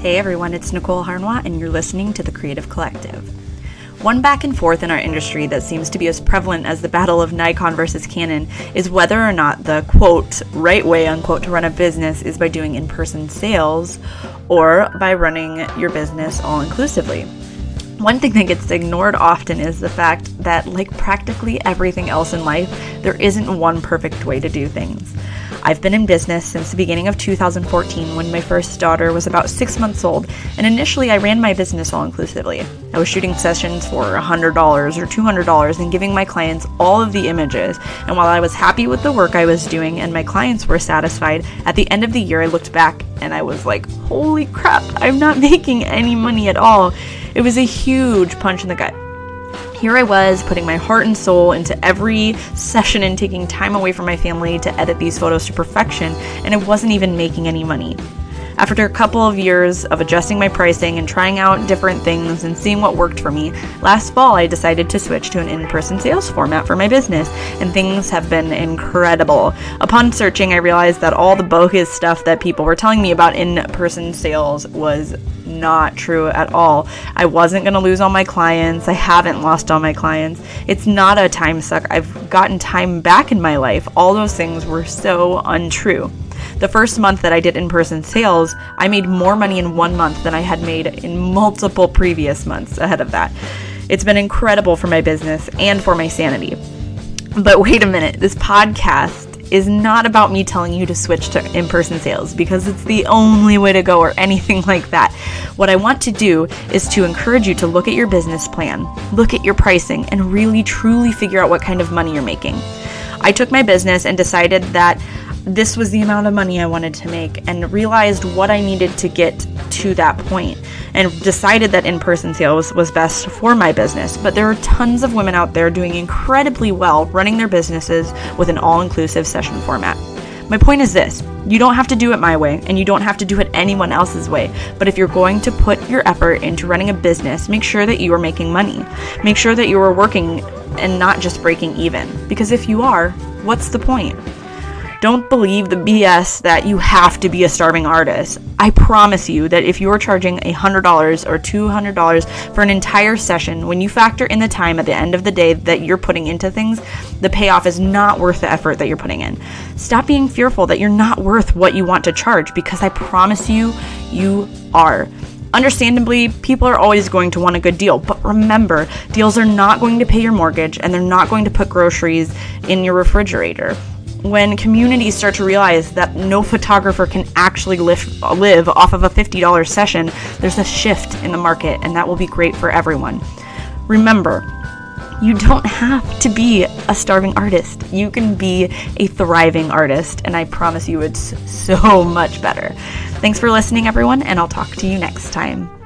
Hey everyone, it's Nicole Harnois, and you're listening to The Creative Collective. One back and forth in our industry that seems to be as prevalent as the battle of Nikon versus Canon is whether or not the quote, right way, unquote, to run a business is by doing in person sales or by running your business all inclusively. One thing that gets ignored often is the fact that, like practically everything else in life, there isn't one perfect way to do things. I've been in business since the beginning of 2014 when my first daughter was about six months old, and initially I ran my business all inclusively. I was shooting sessions for $100 or $200 and giving my clients all of the images, and while I was happy with the work I was doing and my clients were satisfied, at the end of the year I looked back and I was like, holy crap, I'm not making any money at all. It was a huge punch in the gut. Here I was putting my heart and soul into every session and taking time away from my family to edit these photos to perfection, and it wasn't even making any money. After a couple of years of adjusting my pricing and trying out different things and seeing what worked for me, last fall I decided to switch to an in person sales format for my business, and things have been incredible. Upon searching, I realized that all the bogus stuff that people were telling me about in person sales was not true at all. I wasn't going to lose all my clients. I haven't lost all my clients. It's not a time suck. I've gotten time back in my life. All those things were so untrue. The first month that I did in person sales, I made more money in one month than I had made in multiple previous months ahead of that. It's been incredible for my business and for my sanity. But wait a minute, this podcast is not about me telling you to switch to in person sales because it's the only way to go or anything like that. What I want to do is to encourage you to look at your business plan, look at your pricing, and really truly figure out what kind of money you're making. I took my business and decided that this was the amount of money I wanted to make and realized what I needed to get to that point and decided that in person sales was best for my business. But there are tons of women out there doing incredibly well running their businesses with an all inclusive session format. My point is this you don't have to do it my way, and you don't have to do it anyone else's way. But if you're going to put your effort into running a business, make sure that you are making money. Make sure that you are working and not just breaking even. Because if you are, what's the point? Don't believe the BS that you have to be a starving artist. I promise you that if you're charging $100 or $200 for an entire session, when you factor in the time at the end of the day that you're putting into things, the payoff is not worth the effort that you're putting in. Stop being fearful that you're not worth what you want to charge because I promise you, you are. Understandably, people are always going to want a good deal, but remember, deals are not going to pay your mortgage and they're not going to put groceries in your refrigerator when communities start to realize that no photographer can actually live, live off of a $50 session, there's a shift in the market, and that will be great for everyone. Remember, you don't have to be a starving artist. You can be a thriving artist, and I promise you it's so much better. Thanks for listening, everyone, and I'll talk to you next time.